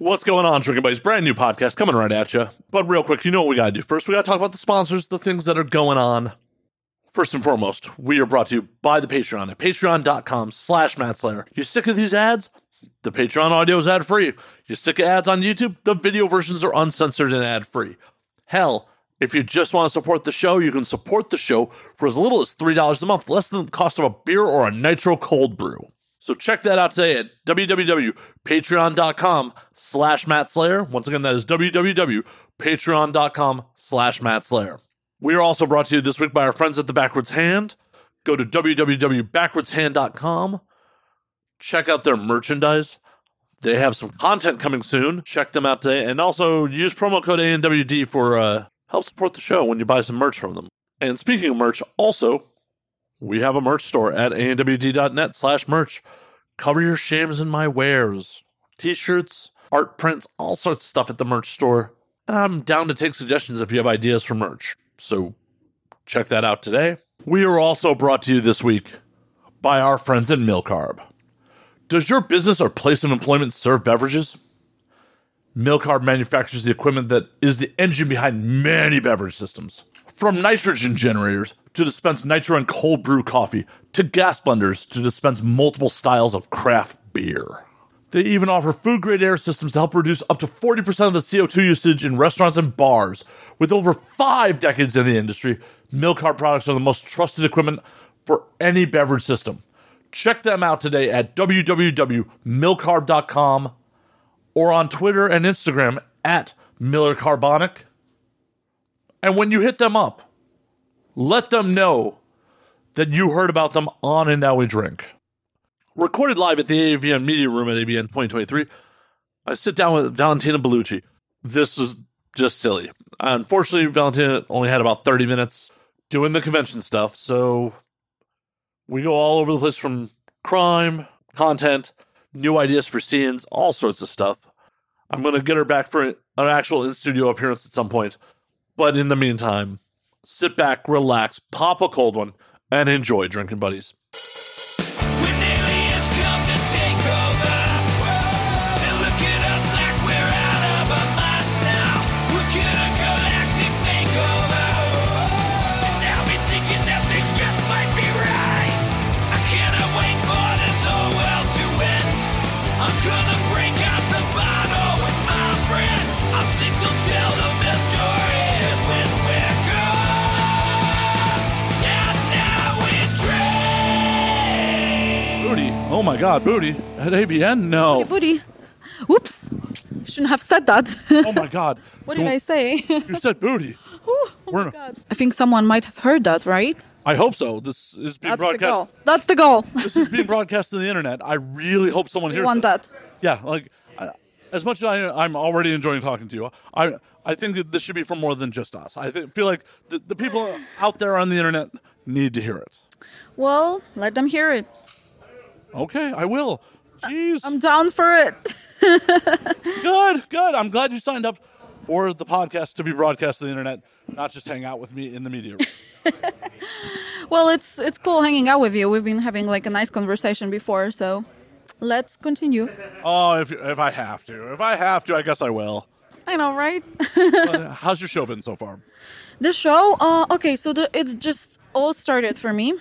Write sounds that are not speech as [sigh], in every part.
What's going on, Drinking Buddies? Brand new podcast coming right at you. But real quick, you know what we got to do first? We got to talk about the sponsors, the things that are going on. First and foremost, we are brought to you by the Patreon at patreon.com slash mattslayer. You sick of these ads? The Patreon audio is ad free. You sick of ads on YouTube? The video versions are uncensored and ad free. Hell, if you just want to support the show, you can support the show for as little as $3 a month, less than the cost of a beer or a nitro cold brew. So check that out today at www.patreon.com slash Matt Slayer. Once again, that is www.patreon.com slash Matt Slayer. We are also brought to you this week by our friends at the Backwards Hand. Go to www.backwardshand.com. Check out their merchandise. They have some content coming soon. Check them out today. And also use promo code ANWD for uh, help support the show when you buy some merch from them. And speaking of merch, also, we have a merch store at anwd.net slash merch. Cover your shames in my wares. T-shirts, art prints, all sorts of stuff at the merch store. I'm down to take suggestions if you have ideas for merch. So check that out today. We are also brought to you this week by our friends at Milcarb. Does your business or place of employment serve beverages? Milcarb manufactures the equipment that is the engine behind many beverage systems. From nitrogen generators to dispense nitro and cold brew coffee, to gas blenders to dispense multiple styles of craft beer. They even offer food grade air systems to help reduce up to 40% of the CO2 usage in restaurants and bars. With over five decades in the industry, Milcarb products are the most trusted equipment for any beverage system. Check them out today at www.milcarb.com or on Twitter and Instagram at Miller Carbonic. And when you hit them up, let them know that you heard about them on And Now We Drink. Recorded live at the AVN Media Room at AVN 2023, I sit down with Valentina Bellucci. This was just silly. Unfortunately, Valentina only had about 30 minutes doing the convention stuff, so we go all over the place from crime, content, new ideas for scenes, all sorts of stuff. I'm going to get her back for an actual in studio appearance at some point. But in the meantime, sit back, relax, pop a cold one, and enjoy drinking buddies. Oh my God, Booty. At AVN? No. Booty. Whoops. Shouldn't have said that. Oh my God. [laughs] what did I say? You said Booty. [laughs] oh We're- my God. I think someone might have heard that, right? I hope so. This is being That's the broadcast. goal. That's the goal. [laughs] This is being broadcast to the internet. I really hope someone you hears want this. that? Yeah, like I, as much as I, I'm already enjoying talking to you, I I think that this should be for more than just us. I th- feel like the, the people out there on the internet need to hear it. Well, let them hear it. Okay, I will. Jeez, I'm down for it. [laughs] good, good. I'm glad you signed up for the podcast to be broadcast to the internet, not just hang out with me in the media room. [laughs] Well, it's it's cool hanging out with you. We've been having like a nice conversation before, so let's continue. oh, if if I have to, if I have to, I guess I will. I know, right? But [laughs] how's your show been so far? The show, uh, okay, so the, it's just all started for me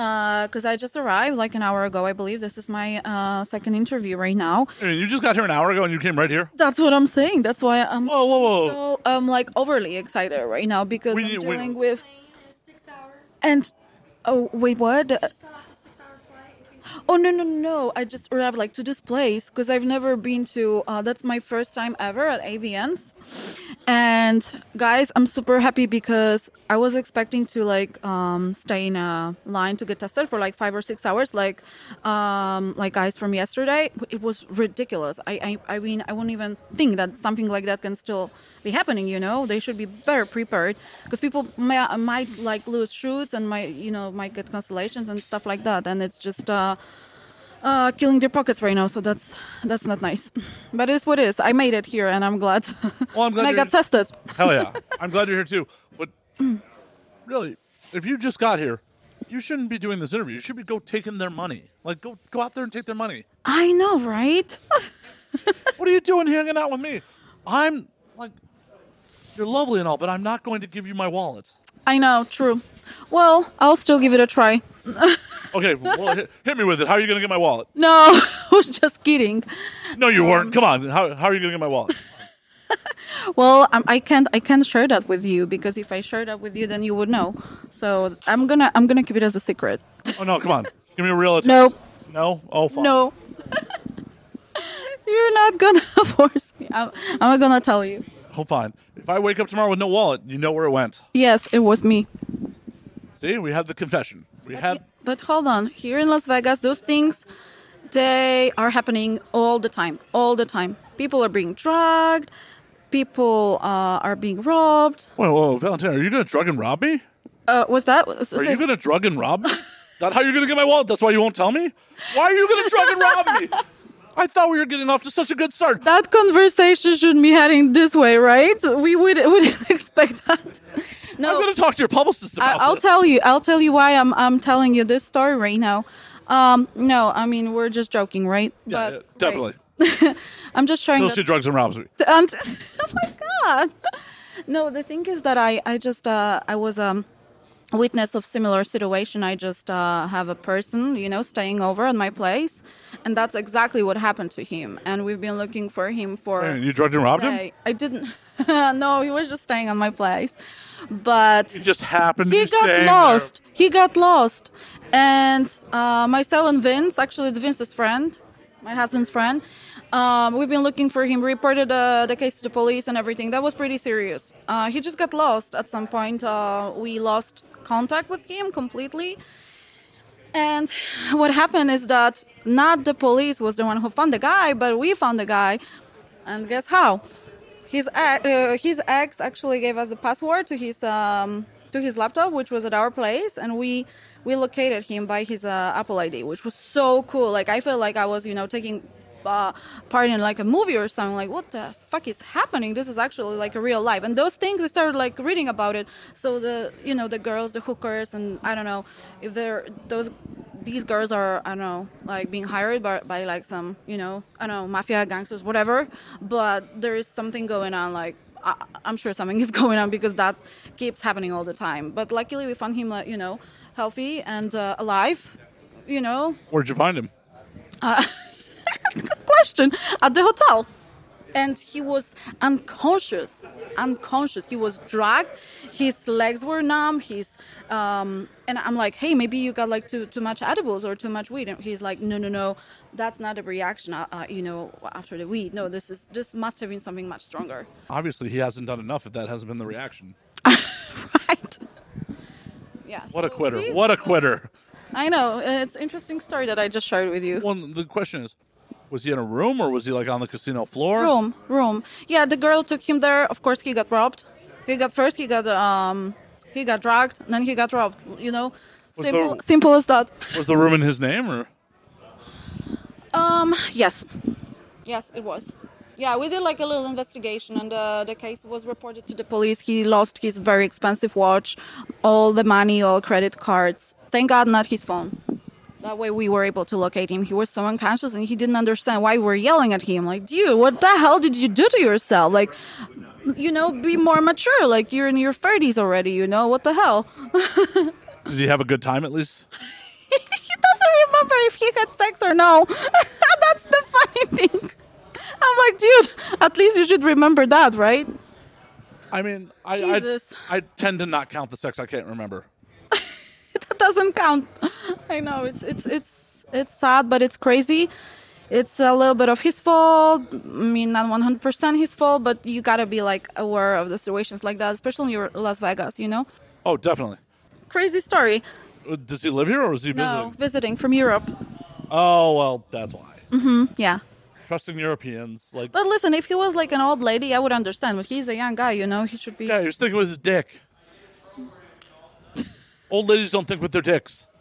because I just arrived like an hour ago, I believe. This is my uh, second interview right now. I you just got here an hour ago and you came right here. That's what I'm saying. That's why I'm Whoa, whoa, whoa! so I'm like overly excited right now because We I'm need- we- dealing with Six hour. and oh wait, what? Got off a six hour flight. If Oh no no no! I just arrived like to this place because I've never been to. Uh, that's my first time ever at AVN's, and guys, I'm super happy because I was expecting to like um, stay in a line to get tested for like five or six hours, like um, like guys from yesterday. It was ridiculous. I, I I mean I wouldn't even think that something like that can still be happening. You know, they should be better prepared because people may, might like lose shoots and might you know might get cancellations and stuff like that, and it's just. Uh, uh, killing their pockets right now, so that's that's not nice. [laughs] But it is what it is. I made it here, and I'm glad. [laughs] Well, I'm glad I got tested. Hell yeah. [laughs] I'm glad you're here too. But really, if you just got here, you shouldn't be doing this interview. You should be go taking their money. Like go go out there and take their money. I know, right? what are you doing hanging out with me? I'm like, you're lovely and all, but I'm not going to give you my wallet. I know, true. Well, I'll still give it a try. [laughs] Okay, well, hit, hit me with it. How are you going to get my wallet? No, [laughs] I was just kidding. No, you weren't. Come on. How, how are you going to get my wallet? [laughs] Well, um, I can't. I can't share that with you because if I share that with you, then you would know. So I'm gonna. I'm gonna keep it as a secret. Oh no, come on. Give me a real. No, No. Oh, fine. no. You're not gonna force me. I'm, I'm not gonna tell you. Oh, fine. If I wake up tomorrow with no wallet, you know where it went. Yes, it was me. See, we had the confession. We had. But hold on. Here in Las Vegas, those things they are happening all the time. All the time. People are being drugged. People uh, are being robbed. Whoa, whoa, Valentina, are you going to drug and rob me? Uh, was that? Was, Are you going to drug and rob me? [laughs] That how you're going to get my wallet? That's why you won't tell me? Why are you going to drug and rob me? [laughs] I thought we were getting off to such a good start. that conversation should be heading this way, right? We would [laughs] wouldn't expect that. No, I'm going to talk to your publicist I, about I'll this. tell you. I'll tell you why I'm I'm telling you this story right now. Um, no, I mean we're just joking, right? Yeah, yeah, definitely. right. [laughs] I'm just showing. Go that- drugs and robs me. [laughs] and oh my god no the thing is that i i just uh i was um witness of similar situation i just uh have a person you know staying over at my place and that's exactly what happened to him and we've been looking for him for And you drugged and robbed him? i didn't [laughs] no he was just staying on my place but He just happened to he got lost. He got lost, and uh, myself and Vince, actually, it's Vince's friend, my husband's friend. Um, we've been looking for him. Reported uh, the case to the police and everything. That was pretty serious. Uh, he just got lost at some point. Uh, we lost contact with him completely. And what happened is that not the police was the one who found the guy, but we found the guy. And guess how? His uh, his ex actually gave us the password to his um, to his laptop, which was at our place, and we we located him by his uh, Apple ID, which was so cool. Like I felt like I was, you know, taking uh, part in like a movie or something. Like what the fuck is happening? This is actually like a real life. And those things I started like reading about it. So the you know the girls, the hookers, and I don't know if they're those these girls are I don't know like being hired by, by like some you know I don't know mafia gangsters whatever but there is something going on like I, I'm sure something is [laughs] going on because that keeps happening all the time but luckily we found him like you know healthy and uh, alive you know Where'd you find him? good [laughs] [laughs] question at the hotel. And he was unconscious unconscious. He was dragged. His legs were numb. His um, and i'm like hey maybe you got like too, too much edibles or too much weed. And he's like no no no. That's not a reaction. Uh, uh, you know after the weed. No this is this must have been something much stronger. Obviously, he hasn't done enough if that hasn't been the reaction. [laughs] right. Yeah What a quitter. see? What a quitter. i know. It's an interesting story that i just shared with you. Well, the question is was he in a room or was he like on the casino floor? room room. Yeah the girl took him there. Of course he got robbed. He got first he got um he got drugged, and then he got robbed you know? Was simple the- simple as that. Was the room in his name or? um yes. Yes it was. Yeah we did like a little investigation and uh, the case was reported to the police. He lost his very expensive watch all the money all credit cards. Thank god not his phone that way we were able to locate him. He was so unconscious and he didn't understand why we were yelling at him. Like, dude, what the hell did you do to yourself? Like, you know, be more mature. Like, you're in your 30s already, you know? What the hell? [laughs] Did he have a good time at least? he doesn't remember if he had sex or no. [laughs] That's the funny thing. I'm like, dude, at least you should remember that, right? I mean, I, I I tend to not count the sex I can't remember. That doesn't count. [laughs] I know it's it's it's it's sad, but it's crazy. It's a little bit of his fault. I mean, not 100% his fault, but you gotta be like aware of the situations like that, especially in your Las Vegas. You know, Oh, definitely. crazy story. Uh, Does he live here or is he No, visiting? visiting from Europe. Oh well, that's why. Mm-hmm. Yeah, Trusting Europeans, like but listen, if he was like an old lady, I would understand. But he's a young guy, you know. He should be. yeah, he was thinking with his dick. Old ladies don't think with their dicks. [laughs]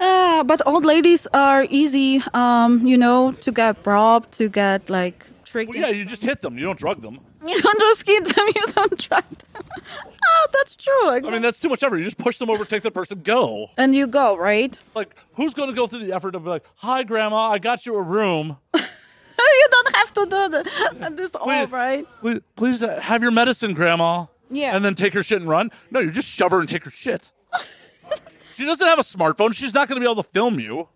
Uh, but old ladies are easy, um, you know, to get robbed, to get like tricked. Well, yeah, you just hit them. You don't drug them. [laughs] You don't just keep them, you don't drug them. [laughs] Oh, that's true. I mean, that's too much effort. You just push them over, take the person, go. and you go, right? Like, who's going to go through the effort of like, "Hi, Grandma, I got you a room. you don't have to do that. This all right. Please, please uh, have your medicine, Grandma." Yeah. And then take her shit and run. No, you just shove her and take her shit. [laughs] she doesn't have a smartphone. She's not going to be able to film you.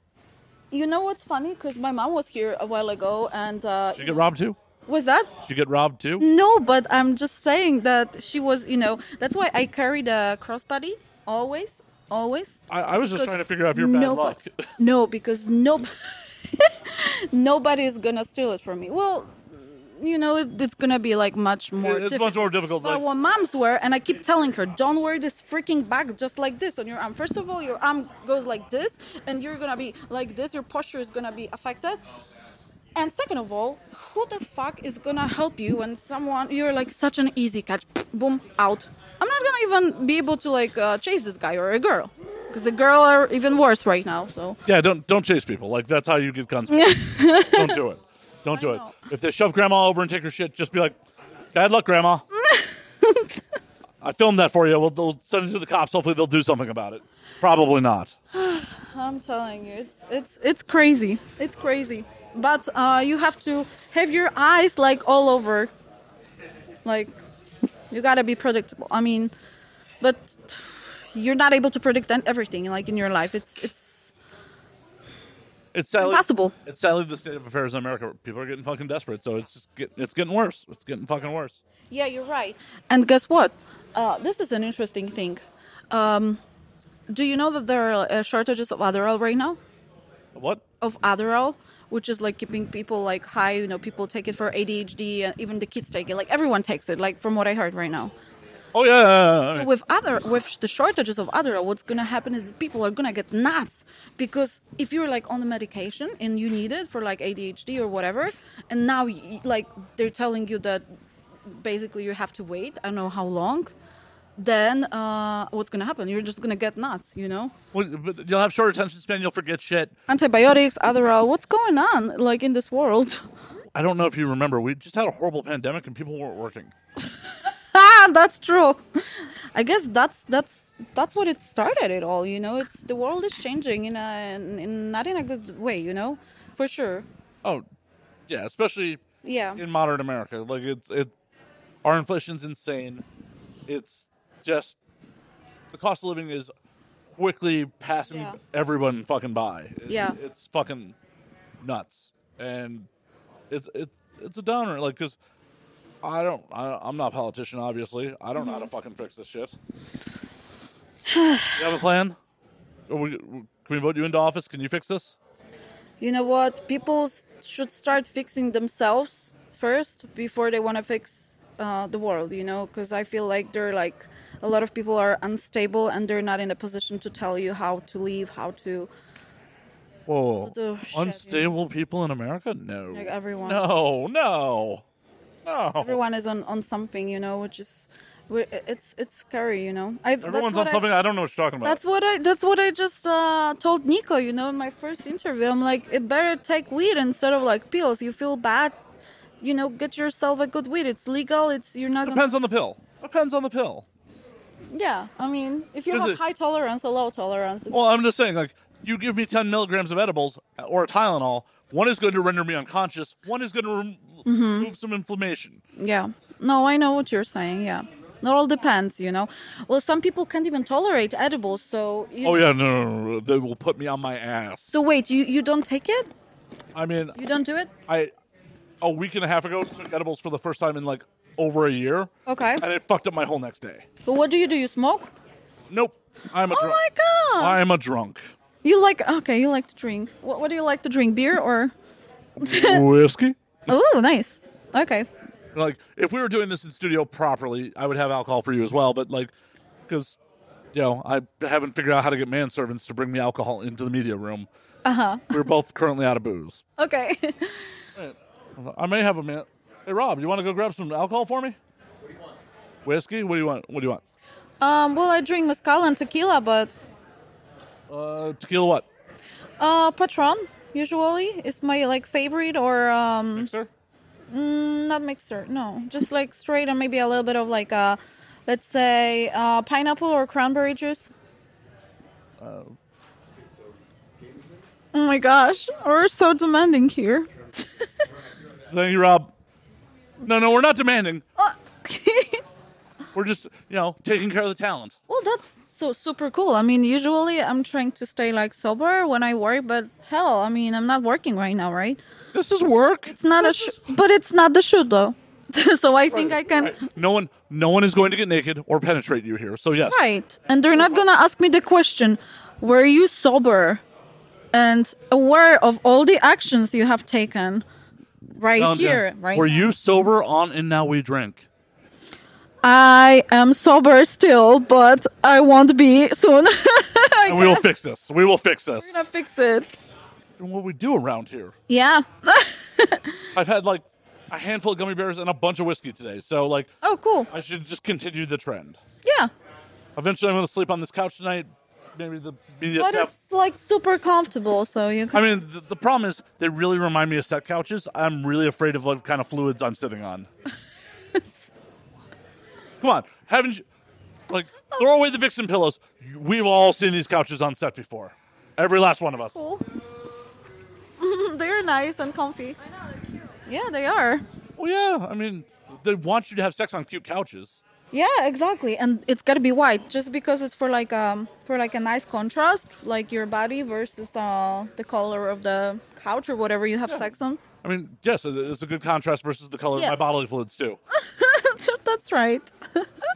You know what's funny? Because my mom was here a while ago, and uh, Did you get robbed too? was that? Did you get robbed too? No, but I'm just saying that she was. You know, that's why I carry the crossbody always, always. I, I was just trying to figure out if you're bad luck. [laughs] No, because no, [laughs] nobody's gonna steal it from me. Well, you know, it, it's gonna be like much more. it's difficult. much more difficult. But Like, what moms wear, and I keep telling her, don't wear this freaking bag just like this on your arm. First of all, your arm goes like this, and you're gonna be like this. Your posture is gonna be affected. And second of all, who the fuck is gonna help you when someone you're like such an easy catch? Boom, out. I'm not gonna even be able to like uh, chase this guy or a girl, because the girl are even worse right now. So yeah, don't don't chase people. Like that's how you get guns. [laughs] don't do it. Don't do it. If they shove Grandma over and take her shit, just be like, "Bad luck, Grandma." [laughs] I filmed that for you. We'll, we'll send it to the cops. Hopefully, they'll do something about it. Probably not. [sighs] I'm telling you, it's it's it's crazy. It's crazy. But uh, you have to have your eyes like all over. Like you gotta be predictable. I mean, but [sighs] you're not able to predict everything like in your life. It's it's It's sadly, Impossible. It's sadly the state of affairs in America. People are getting fucking desperate. So it's just get, it's getting worse. It's getting fucking worse. yeah, you're right. And guess what? Uh, this is an interesting thing. Um, do you know that there are uh, shortages of Adderall right now? What? of Adderall, which is like keeping people like high. You know, people take it for ADHD, and even the kids take it. Like everyone takes it. Like from what I heard right now. Oh yeah. yeah, yeah, So with other with the shortages of Adderall, what's gonna happen is that people are gonna get nuts because if you're like on the medication and you need it for like ADHD or whatever, and now like they're telling you that basically you have to wait. I don't know how long. Then uh, what's gonna happen? You're just gonna get nuts, you know. Well, but you'll have short attention span. You'll forget shit. Antibiotics, Adderall. What's going on like in this world? I don't know if you remember. We just had a horrible pandemic and people weren't working. [laughs] [laughs] that's true. I guess that's that's that's what it started it all. You know, it's the world is changing in a in, in not in a good way. You know, for sure. Oh, yeah. Especially Yeah. in modern America. Like it's it. Our inflation's insane. It's just the cost of living is quickly passing Yeah. everyone fucking by. It- Yeah. it's fucking nuts, and it's it it's a downer. Like because I don't I, I'm not a politician. Obviously, I don't know how Mm-hmm. to fucking fix this shit. [sighs] you have a plan? Or we, can we vote you into office? Can you fix this? You know what? People s- should start fixing themselves first before they want to fix uh, the world. You know, because I feel like they're like a lot of people are unstable and they're not in a position to tell you how to live, how to. Whoa, the shit, you know. unstable people in America? No, Like everyone. No, no, no. Everyone is on, on something, you know, which is. we're- It's it's scary, you know. I, Everyone's on I- something. I, don't know what you're talking about. That's what I. That's what I just uh, told Nico. You know, in my first interview, I'm like, it better take weed instead of like pills. You feel bad, you know, get yourself a good weed. It's legal. It's you're not. Gonna, Depends on the pill. Depends on the pill. yeah, I mean, if you Does have it- high tolerance or low tolerance, Well, I'm just saying, like, you give me 10 milligrams of edibles or a Tylenol, one is going to render me unconscious, one is going to rem- Mm-hmm. remove some inflammation. yeah. No, I know what you're saying. Yeah, it all depends, you know. Well, some people can't even tolerate edibles, so. You, Oh, yeah, no, no, no. They will put me on my ass. So wait, you you don't take it? I mean, You don't do it? I a week and a half ago took edibles for the first time in like over a year, Okay. and it fucked up my whole next day. But what do you do? You smoke? Nope. I'm a Oh drunk. my god! I'm a drunk. You like okay? You like to drink. What, what do you like to drink? Beer or? [laughs] Whiskey? Oh, nice. Okay. like if we were doing this in studio properly i would have alcohol for you as well but like because you know i haven't figured out how to get manservants to bring me alcohol into the media room uh-huh we're both currently out of booze [laughs] Okay. i may have a man hey rob you want to go grab some alcohol for me What do you want? whiskey what do you want what do you want um. Well, I drink mezcal and tequila, but uh tequila what uh, Patron usually is my like favorite or um. mixer Mm, not mixer, no. Just like straight and maybe a little bit of like uh let's say uh, pineapple or cranberry juice. Oh my gosh, we're so demanding here. Thank you, Rob. No, no, we're not demanding. Uh, [laughs] We're just, you know, taking care of the talent. well, that's so super cool. I mean, usually I'm trying to stay like sober when I work, but hell, I mean, I'm not working right now, right? This is work. It's not a sh- but it's not the shoot though. [laughs] so I think I can Right. No one, no one is going to get naked or penetrate you here. So yes, Right. And they're not going to ask me the question, were you sober and aware of all the actions you have taken right here, right? Were now? you sober on and now we drink? I am sober still, but I won't be soon. [laughs] And we will fix this. We will fix this. We're gonna fix it. And what we do around here. Yeah. [laughs] I've had like a handful of gummy bears and a bunch of whiskey today. So like, oh, cool. I should just continue the trend. Yeah. Eventually, I'm going to sleep on this couch tonight. Maybe the media But staff. it's like super comfortable, so you can I mean, the, the problem is they really remind me of set couches. I'm really afraid of what kind of fluids I'm sitting on. [laughs] Come on, haven't you? Like, throw away the Vixen pillows. We've all seen these couches on set before. Every last one of us. cool. [laughs] they're nice and comfy. I know, they're cute. Yeah, they are. Well, yeah. I mean, they want you to have sex on cute couches. Yeah, exactly. And it's gotta be white, just because it's for like um for like a nice contrast, like your body versus uh the color of the couch or whatever you have sex on. I mean, yes, it's a good contrast versus the color Yeah. of my bodily fluids too. [laughs] That's right.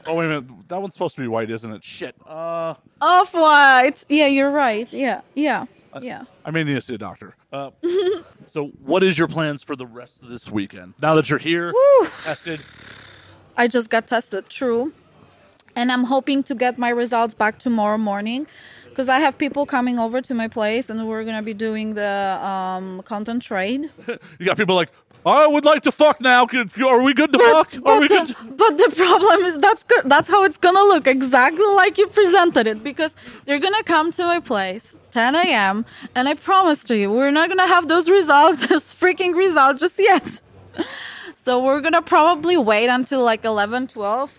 Oh wait a minute, that one's supposed to be white, isn't it? Shit. Uh, Off white. Yeah, you're right. Yeah, yeah, yeah. I may need to see a doctor. Uh, [laughs] so, what is your plans for the rest of this weekend? Now that you're here, Woo. tested. I just got tested, true. And I'm hoping to get my results back tomorrow morning because I have people coming over to my place and we're going to be doing the um, content trade. [laughs] You got people like, I would like to fuck now. Are we good to fuck? Are But we good? the, to-" [laughs] but the problem is that's good. That's how it's gonna look exactly like you presented it because they're gonna come to my place 10 a.m. and I promise to you we're not gonna have those results, [laughs] those freaking results just yet. So we're gonna probably wait until like 11, 12.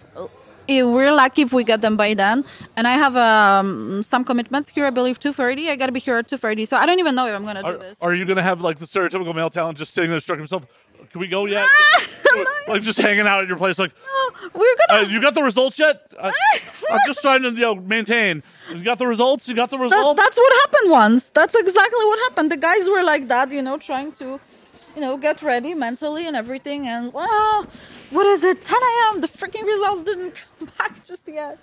We're lucky if we get them by then. And I have um, some commitments here. I believe 2:30. I gotta be here at 2:30. So I don't even know if I'm gonna do this. are you going to have like the stereotypical male talent just sitting there stroking himself? Can we go yet? [laughs] No. like just hanging out at your place, like, we're uh, gonna. you got the results yet? I, [laughs] I'm just trying to you know maintain. You got the results? You got the That, results? that's what happened once. That's exactly what happened. The guys were like that, you know, trying to, you know, get ready mentally and everything. And wow, what is it? 10 a.m. The freaking results didn't [laughs] come back just yet.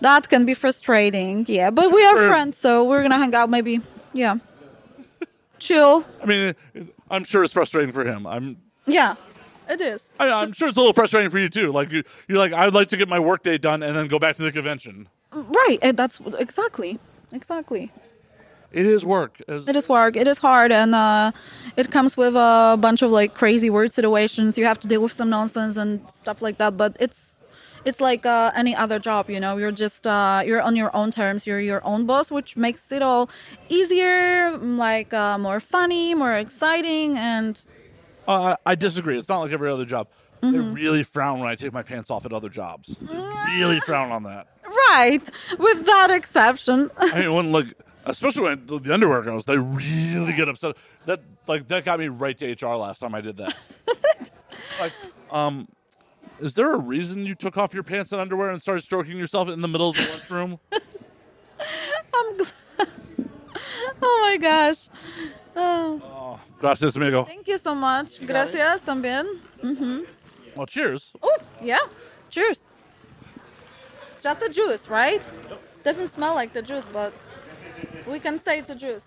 That can be frustrating. Yeah, but we are Sure. friends, so we're gonna hang out. Maybe, yeah, chill. I mean, I'm sure it's frustrating for him. I'm. Yeah, it is. I, I'm sure it's a little frustrating for you too. Like you, you're like, I'd like to get my workday done and then go back to the convention. Right. And that's exactly, exactly. It is work. As- It is work. It is hard, and uh, it comes with a bunch of like crazy weird situations. You have to deal with some nonsense and stuff like that. But it's it's like uh, any other job, you know. You're just uh, you're on your own terms. You're your own boss, which makes it all easier, like uh, more funny, more exciting, and Uh, I disagree. It's not like every other job. They Mm-hmm. really frown when I take my pants off at other jobs. They really frown on that. right with that exception. I mean, when like, especially when the, the underwear goes, they really get upset. That like that got me right to HR last time I did that. [laughs] like, um, is there a reason you took off your pants and underwear and started stroking yourself in the middle of the lunchroom? [laughs] I'm glad. [laughs] oh my gosh. Oh, oh, gracias, amigo. thank you so much. Gracias también. Mm-hmm. Well, cheers. Oh, yeah. Cheers. Just the juice, right? Doesn't smell like the juice, but we can say it's a juice.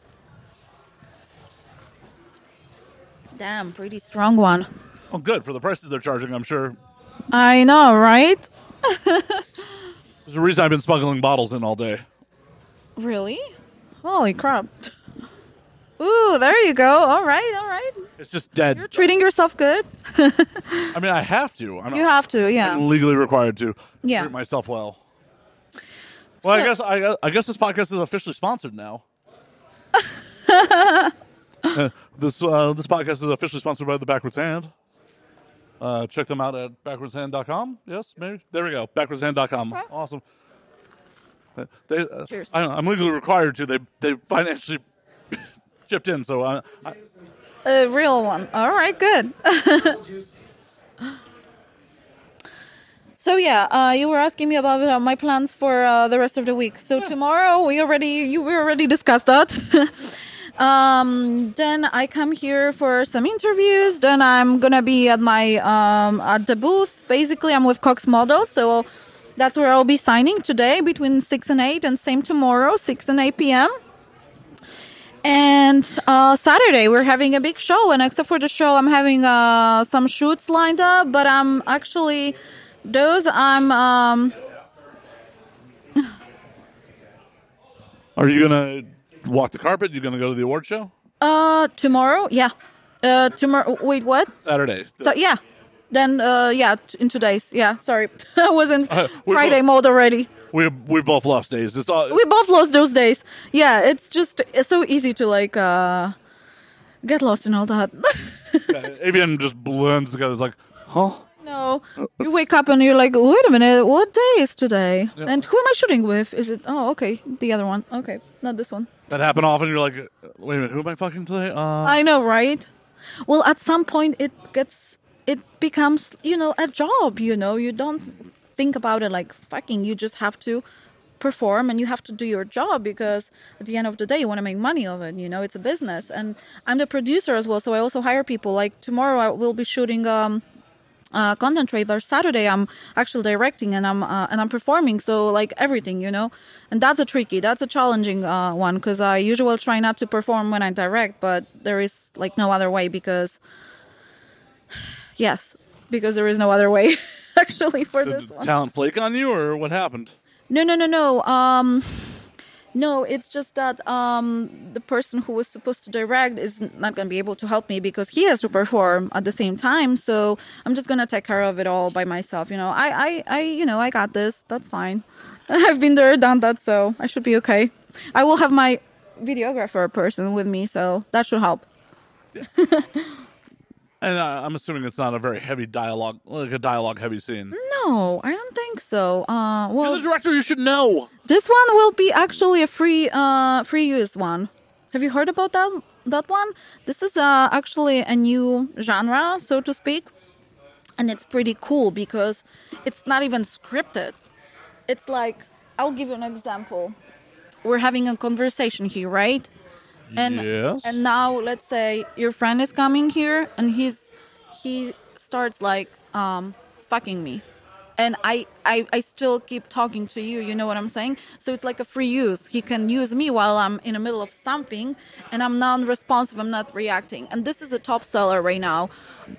Damn, pretty strong one. Oh, good for the prices they're charging. I'm sure. I know, right? [laughs] There's a reason I've been smuggling bottles in all day. Really? Holy crap. Ooh, there you go. All right, all right. It's just dead. You're treating yourself good. [laughs] I mean, I have to. I'm You have to, yeah. I'm legally required to Yeah. treat myself well. Well, I guess I, I guess this podcast is officially sponsored now. Uh, [laughs] this uh, this podcast is officially sponsored by the Backwards Hand. Uh, check them out at backwardshand.com. Yes, maybe. There we go. Backwardshand.com. Okay. Awesome. They, uh, Cheers. I, I'm legally required to. They they financially [coughs] chipped in, so I, I, A real one. All right, good. [laughs] so yeah, uh, you were asking me about uh, my plans for uh, the rest of the week. So tomorrow we already you we already discussed that. [laughs] um, then I come here for some interviews. Then I'm gonna be at my um, at the booth. Basically, I'm with Cox Models, so that's where I'll be signing today between six and eight, and same tomorrow, six and eight p.m. And uh, Saturday we're having a big show, and except for the show, I'm having uh, some shoots lined up. But I'm actually those I'm um, are you gonna walk the carpet? You gonna go to the award show uh tomorrow. Yeah, uh tomorrow. Wait, what? Saturday? So yeah, then uh yeah, in two days. Yeah, sorry, [laughs] I was in Uh, Friday both- mode already. we we both lost days. It's all. We both lost those days. Yeah, it's just it's so easy to like uh get lost in all that. [laughs] AVN just blends together. It's like, huh? No, you wake up and you're like, wait a minute, what day is today? And who am I shooting with? Is it? Oh, okay, the other one. Okay, not this one. That happened often. You're like, wait a minute, who am I fucking today? Uh, I know, right? Well, at some point, it gets, it becomes, you know, a job. You know, you don't think about it like fucking. You just have to perform and you have to do your job because at the end of the day you want to make money of it you know it's a business and i'm the producer as well so i also hire people like tomorrow i will be shooting um uh, content trade, but Saturday I'm actually directing and I'm uh, and I'm performing. So like everything, you know, and that's a tricky, that's a challenging uh, one because I usually try not to perform when I direct, but there is like no other way because [sighs] yes, because there is no other way [laughs] actually for did this the one. talent flake on you, or what happened? No, no, no, no. Um, no, it's just that um, the person who was supposed to direct is not going to be able to help me because he has to perform at the same time. So I'm just going to take care of it all by myself. You know, I, I, I, you know, I got this. That's fine. [laughs] I've been there, done that, so I should be okay. I will have my videographer person with me, so that should help. [laughs] And uh, I'm assuming it's not a very heavy dialogue, like a dialogue heavy scene. No, I don't think so. Uh, well, You're the director. You should know. This one will be actually a free uh free use one. Have you heard about that that one? This is uh, actually a new genre, so to speak. And it's pretty cool because it's not even scripted. It's like I'll give you an example. We're having a conversation here, right? And Yes. and now let's say your friend is coming here and he's he starts like um fucking me and I, I i still keep talking to you you know what i'm saying? So it's like a free use. He can use me while i'm in the middle of something and i'm non-responsive i'm not reacting. And this is a top seller right now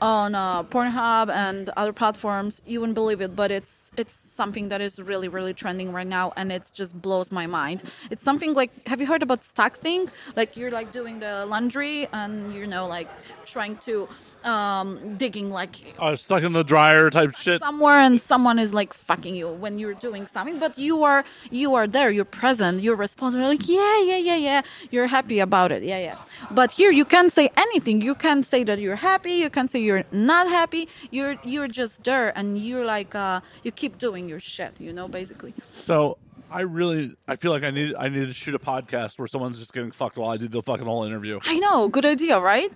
on uh, pornhub and other platforms. You wouldn't believe it but it's it's something that is really really trending right now and it just blows my mind. It's something like have you heard about stack thing? Like you're like doing the laundry and you know like trying to um digging like I stuck in the dryer type shit. somewhere and someone is like fucking you when you're doing something but you are you are there you're present you're responsible You're like yeah yeah yeah yeah you're happy about it yeah yeah. But here you can't say anything. You can't say that you're happy you can't say you're not happy. You're you're just there and you're like uh you keep doing your shit you know basically. So I really, I feel like I need, I need to shoot a podcast where someone's just getting fucked while I do the fucking whole interview. i know good idea right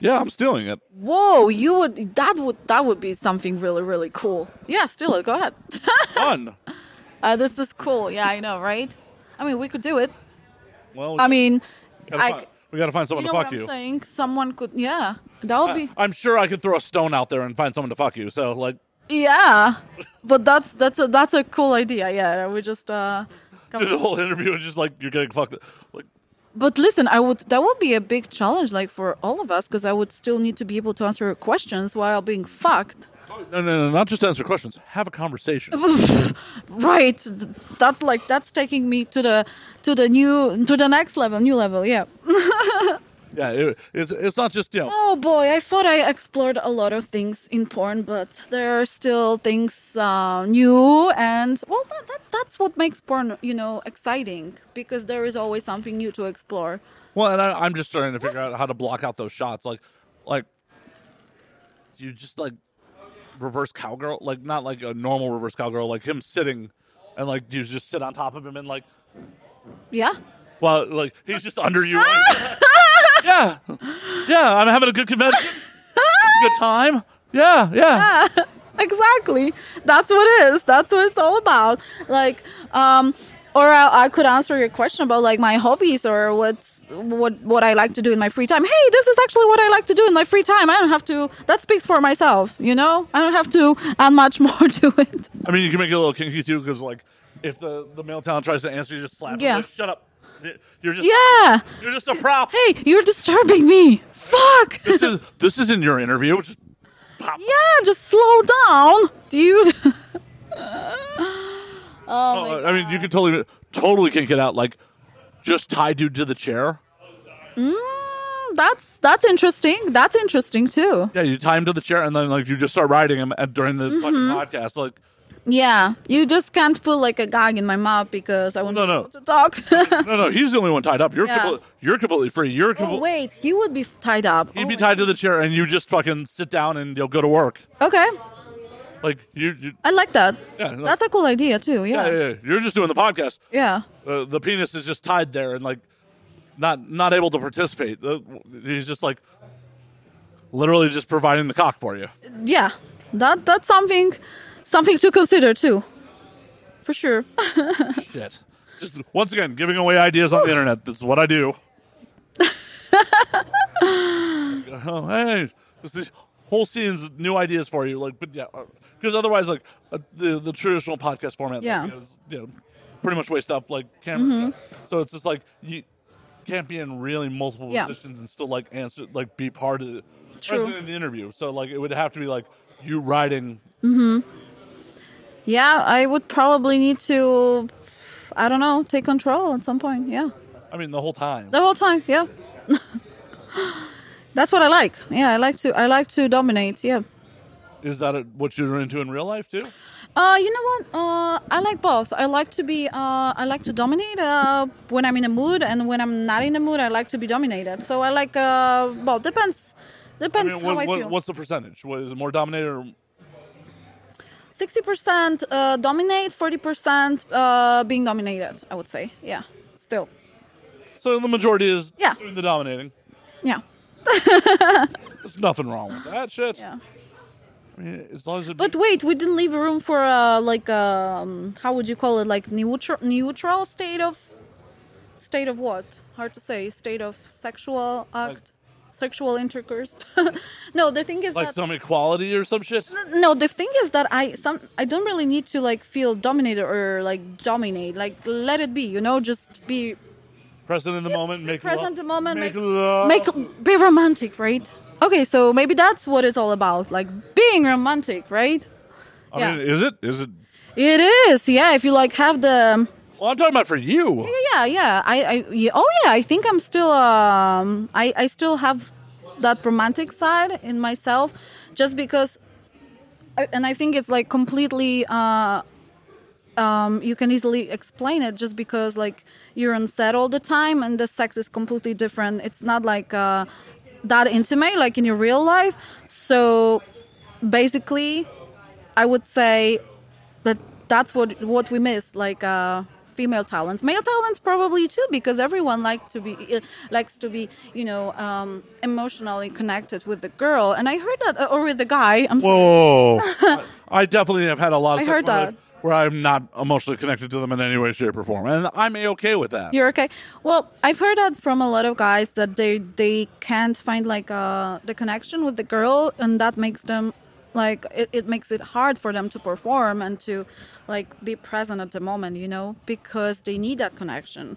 Yeah, I'm stealing it. whoa you would that would that would be something really really cool yeah steal it go ahead [laughs] Fun. uh, this is cool yeah i know right i mean we could do it Well, i mean gotta I, find- we got to find someone you know to what fuck I'm you. saying? Someone could, yeah, that would be, I, am sure I could throw a stone out there and find someone to fuck you. So like, yeah. But that's that's a that's a cool idea. Yeah, we just. uh come- do the whole interview and just like you're getting fucked. Like, But listen, I would that would be a big challenge, like for all of us, because I would still need to be able to answer questions while being fucked. no, no, no, not just answer questions. Have a conversation. [laughs] Right. That's like that's taking me to the to the new to the next level, new level. Yeah. [laughs] yeah, it, it's it's not just you know. Oh boy, I thought I explored a lot of things in porn, but there are still things uh, new, and well, that, that that's what makes porn, you know, exciting because there is always something new to explore. Well, and I, I'm just trying to figure out how to block out those shots. Like, like you just like reverse cowgirl, like not like a normal reverse cowgirl, like him sitting, and like you just sit on top of him and like, Yeah. well, like he's just under you. like- [laughs] yeah, yeah. I'm having a good convention. It's a good time. Yeah, [laughs] yeah. exactly that's what it is that's what it's all about like um or I, I could answer your question about like my hobbies or what's what what i like to do in my free time hey this is actually what i like to do in my free time i don't have to that speaks for myself you know i don't have to add much [laughs] more to it I mean, you can make it a little kinky too, because like if the the male talent tries to answer, you just slap. him, Yeah. like, Shut up. You're just yeah you're just a prop. hey you're disturbing me fuck This is this isn't your interview. Just pop. yeah just slow down dude [laughs] Oh, I mean, you can totally totally kink it out. Like just tie dude to the chair. Mm, that's that's interesting that's interesting too Yeah, you tie him to the chair, and then like you just start riding him during the Mm-hmm. podcast. Like Yeah, you just can't put like a gag in my mouth because I want No, no. to talk. no, no, he's the only one tied up. You're Yeah. compl- you're completely free. You're oh, wait, he would be tied up. He'd Oh, be tied to the chair, and you just fucking sit down and you'll go to work. Okay, Like you, you I like that. Yeah, no. That's a cool idea too. yeah, Yeah, yeah, yeah. You're just doing the podcast. yeah. Uh, the penis is just tied there and like not not able to participate. Uh, he's just like literally just providing the cock for you. yeah. That that's something something to consider too, for sure. [laughs] Shit. Just once again, giving away ideas on the internet. This is what I do. [laughs] oh, hey, these whole scenes, new ideas for you. Like, but yeah, uh, because otherwise, like uh, the the traditional podcast format, Yeah. like, is, you know, pretty much waste up like camera. Mm-hmm. stuff. So it's just like you can't be in really multiple Yeah. positions and still like answer, like be part of the True. present in the interview. So like it would have to be like you writing. Mm-hmm. Yeah, I would probably need to, I don't know, take control at some point. Yeah, I mean, the whole time. the whole time. Yeah. [laughs] That's what I like. Yeah, I like to. I like to dominate. Yeah. Is that what you're into in real life too? Uh, you know what? Uh, I like both. I like to be. Uh, I like to dominate uh, when I'm in a mood, and when I'm not in a mood, I like to be dominated. So I like. Uh, well, depends. I Depends mean, how what, I what, feel. what's the percentage? What, is it more dominated or Sixty percent uh, dominate, forty percent uh, being dominated. I would say. Yeah. Still. So the majority is Yeah. doing the dominating. Yeah. [laughs] There's nothing wrong with that shit. Yeah. I mean, as long as it. But wait, we didn't leave a room for uh, like um, how would you call it? Like neutral, neutral state of, state of what? Hard to say. State of sexual act, sexual intercourse. [laughs] no, the thing is like that some equality or some shit. no, the thing is that I some I don't really need to like feel dominated or like dominate. Like let it be, you know, just be Present in the moment, make present love. the moment, make, make love. make be romantic, right? Okay, so maybe that's what it's all about, like being romantic, right? I yeah. mean, is it? Is it? It is, yeah. If you like have the Well, I'm talking about for you. yeah, yeah. yeah. I, I oh yeah. I think I'm still um, I, I still have that romantic side in myself, just because, I, and I think it's like completely. Uh, um, you can easily explain it just because like you're on set all the time and the sex is completely different. It's not like uh, that intimate like in your real life. So basically, I would say that that's what what we miss like uh female talents male talents probably too because everyone likes to be likes to be you know um emotionally connected with the girl and i heard that uh, or with the guy i'm sorry Whoa. I- [laughs] I definitely have had a lot of I heard that. where I'm not emotionally connected to them in any way, shape, or form, and I'm a okay with that. You're okay. Well, I've heard that from a lot of guys that they they can't find like uh, the connection with the girl, and that makes them like it, it makes it hard for them to perform and to like be present at the moment, you know, because they need that connection.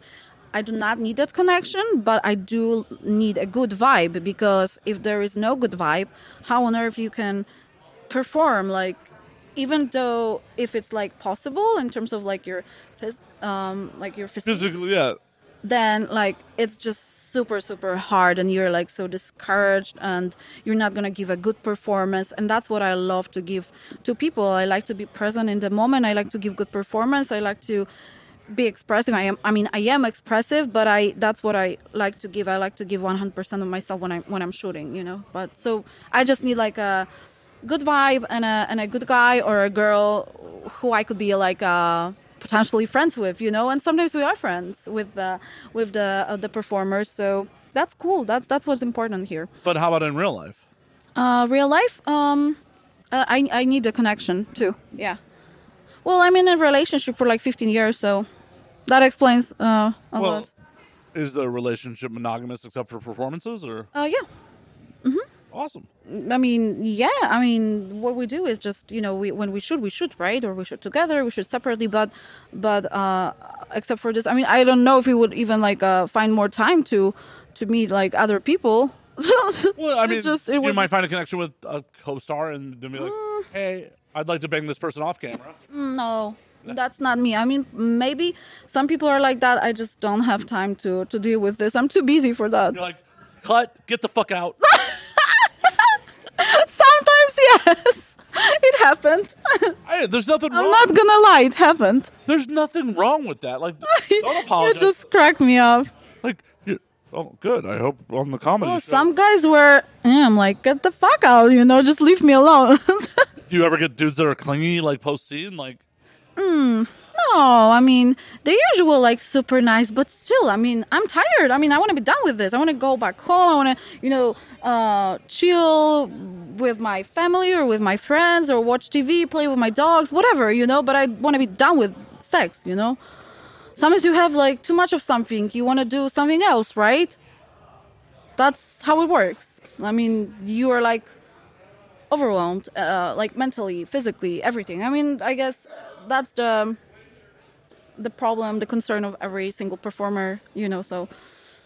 I do not need that connection, but I do need a good vibe because if there is no good vibe, how on earth you can perform like even though if it's like possible in terms of like your phys- um like your Physically, yeah. then like it's just super super hard and you're like so discouraged and you're not going to give a good performance. And that's what i love to give to people. I like to be present in the moment. I like to give good performance. I like to be expressive. I am i mean i am expressive but i that's what i like to give. I like to give 100% of myself when i when i'm shooting you know? But so i just need like a good vibe and a and a good guy or a girl who I could be like uh, potentially friends with, you know. And sometimes we are friends with the with the uh, the performers, so that's cool. That's that's what's important here. But how about in real life? Uh, real life, um, uh, I I need a connection too. Yeah. Well, I'm in a relationship for like 15 years, so that explains uh, a Well, lot. is the relationship monogamous except for performances, or Uh, yeah. Awesome? I mean, yeah. I mean, what we do is just you know, we when we shoot, we shoot right, or we shoot together, we shoot separately. But, but uh, except for this, I mean, I don't know if we would even like uh, find more time to to meet like other people. [laughs] Well, I It mean, just- it you might just- find a connection with a co-star and then be like, Mm. "Hey, I'd like to bang this person off camera." no, that's not me. I mean, maybe some people are like that. I just don't have time to to deal with this. I'm too busy for that. You're like, "Cut, get the fuck out." [laughs] [laughs] Sometimes, yes, it happened. hey, there's nothing I'm wrong. not gonna lie, it happened. There's nothing wrong with that. Like, [laughs] don't you just cracked me up. like, you, oh, good. I hope on the comedy. Well, show- some guys were. Yeah, I'm like, get the fuck out, you know, just leave me alone. [laughs] Do you ever get dudes that are clingy, like post scene? Like, hmm. No, I mean, the usual, like, super nice, but still, I mean, I'm tired. I mean, I want to be done with this. I want to go back home. I want to, you know, uh, chill with my family or with my friends or watch TV, play with my dogs, whatever, you know, but I want to be done with sex, you know? Sometimes you have, like, too much of something. You want to do something else, right? That's how it works. I mean, you are, like, overwhelmed, uh, like mentally, physically, everything. I mean, I guess that's the the problem, the concern of every single performer, you know. So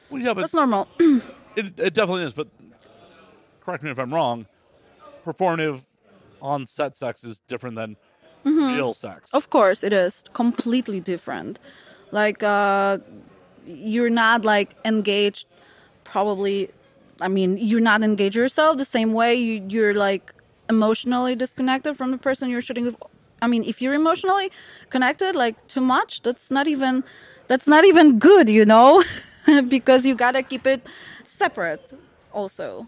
well, yeah, but that's normal. [clears throat] it, it definitely is. But correct me if I'm wrong. Performative on set sex is different than real sex. of course, it is completely different. Like uh, you're not like engaged. Probably, I mean, you're not engaged yourself the same way you, you're like emotionally disconnected from the person you're shooting with. I mean, if you're emotionally connected like too much, that's not even that's not even good, you know, [laughs] because you gotta keep it separate. Also,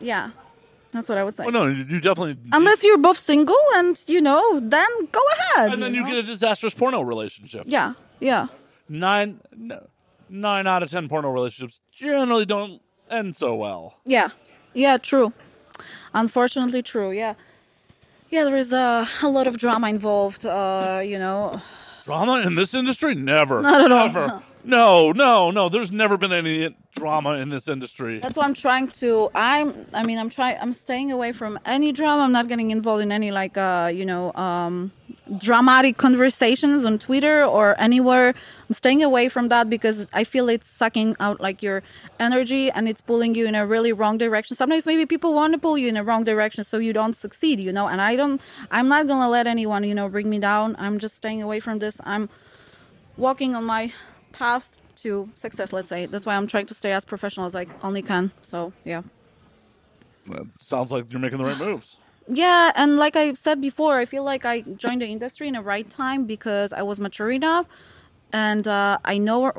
yeah, that's what I would say. Well, no, you, you definitely. Unless you're both single and you know, then go ahead. and then you know? get a disastrous porno relationship. yeah, yeah. Nine, no, nine out of ten porno relationships generally don't end so well. Yeah, yeah, true. Unfortunately, true. Yeah, yeah. There is a, a lot of drama involved. Uh, you know, Drama in this industry? Never. Not at all. Never. No, no, no. There's never been any drama in this industry. that's what I'm trying to. I'm. I mean, I'm trying. I'm staying away from any drama. I'm not getting involved in any like, uh, you know, um, dramatic conversations on Twitter or anywhere. I'm staying away from that because I feel it's sucking out like your energy and it's pulling you in a really wrong direction. Sometimes maybe people want to pull you in a wrong direction so you don't succeed, you know. And I don't. I'm not gonna let anyone, you know, bring me down. I'm just staying away from this. I'm walking on my path to success. Let's say that's why I'm trying to stay as professional as I only can. So yeah. Well, sounds like you're making the right moves. Yeah, and like I said before, I feel like I joined the industry in the right time because I was mature enough, and uh, I know where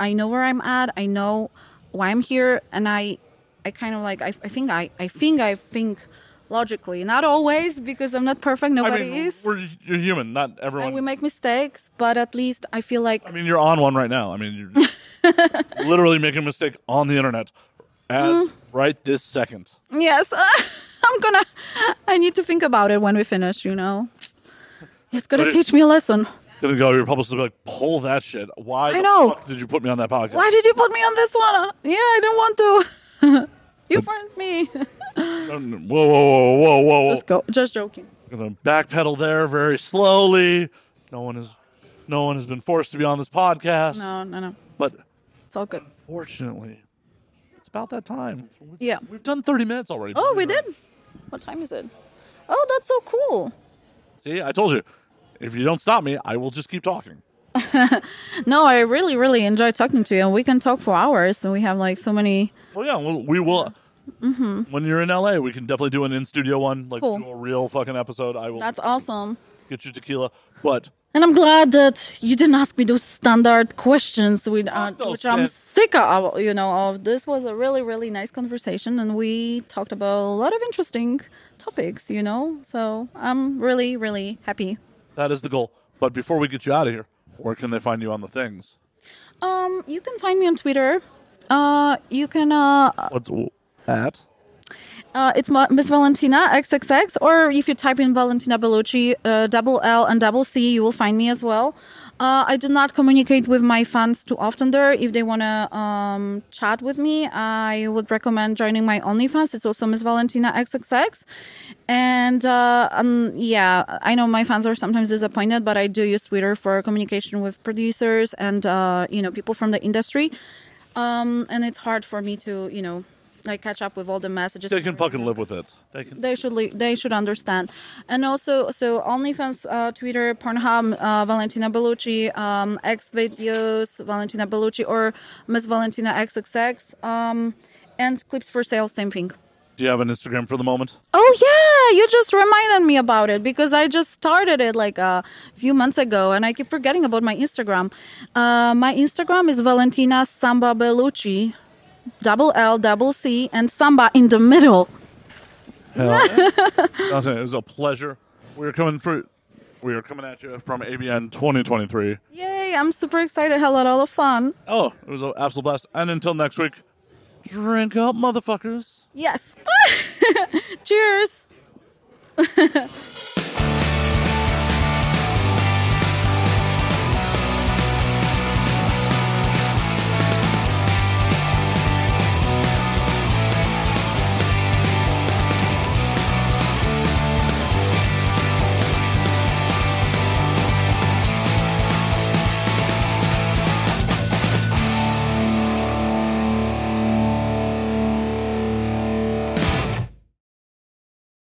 I know where I'm at. I know why I'm here, and I, I kind of like I, I think I I think I think logically. Not always because I'm not perfect. Nobody I mean, is, we're, you're human, not everyone. and we make mistakes. But at least I feel like I mean, you're on one right now. I mean, you're [laughs] literally making a mistake on the internet as Mm. right this second. yes, [laughs] I'm gonna. I need to think about it when we finish. You know, it's gonna But it- teach me a lesson. Gonna go your publicist and be like, pull that shit. Why I know. fuck did you put me on that podcast? Why did you put me on this one? Uh, Yeah, I didn't want to. [laughs] you forced me. [laughs] Um, Whoa, whoa, whoa, whoa, whoa. Just go. Just joking. Gonna backpedal there very slowly. No one is, no one has been forced to be on this podcast. No, no, no. But It's all good. fortunately, it's about that time. We've, Yeah. we've done 30 minutes already. Oh, we did. What time is it? Oh, that's so cool. See, I told you. If you don't stop me, I will just keep talking. [laughs] No, I really, really enjoy talking to you, and we can talk for hours. And we have like so many. Well, yeah, well, we will. When you're in LA, we can definitely do an in studio one, like Mm-hmm. Cool. do a real fucking episode. I will That's awesome. get you tequila. But And I'm glad that you didn't ask me those standard questions, with, uh, which I'm sick of. You know, of this was a really, really nice conversation, and we talked about a lot of interesting topics. You know, so I'm really, really happy. That is the goal. But before we get you out of here, where can they find you on the things? Um, you can find me on Twitter. Uh, you can uh, What's at? Uh, it's Miss Valentina XXX, or if you type in Valentina Bellucci, uh, double L and double C, you will find me as well. Uh, I do not communicate with my fans too often there. If they want to um, chat with me, I would recommend joining my OnlyFans. It's also Miss Valentina XXX. And uh, um, yeah, I know my fans are sometimes disappointed, but I do use Twitter for communication with producers and uh, you know people from the industry. Um, and it's hard for me to you know like catch up with all the messages. They can fucking live with it. They can. They should li- they should understand, and also so OnlyFans, uh, Twitter, Pornhub, uh, Valentina Bellucci, um, X videos, Valentina Bellucci, or Miss Valentina XXX, um, and clips for sale, same thing. Do you have an Instagram for the moment? Oh yeah, you just reminded me about it because I just started it like a few months ago, and I keep forgetting about my Instagram. Uh, my Instagram is Valentina Samba Bellucci, double L, double C, and Samba in the middle. [laughs] It was a pleasure. We are coming through. We are coming at you from AVN 2023. Yay! I'm super excited. Had a lot of fun. Oh, it was an absolute blast. And until next week, drink up, motherfuckers. Yes. [laughs] Cheers. [laughs]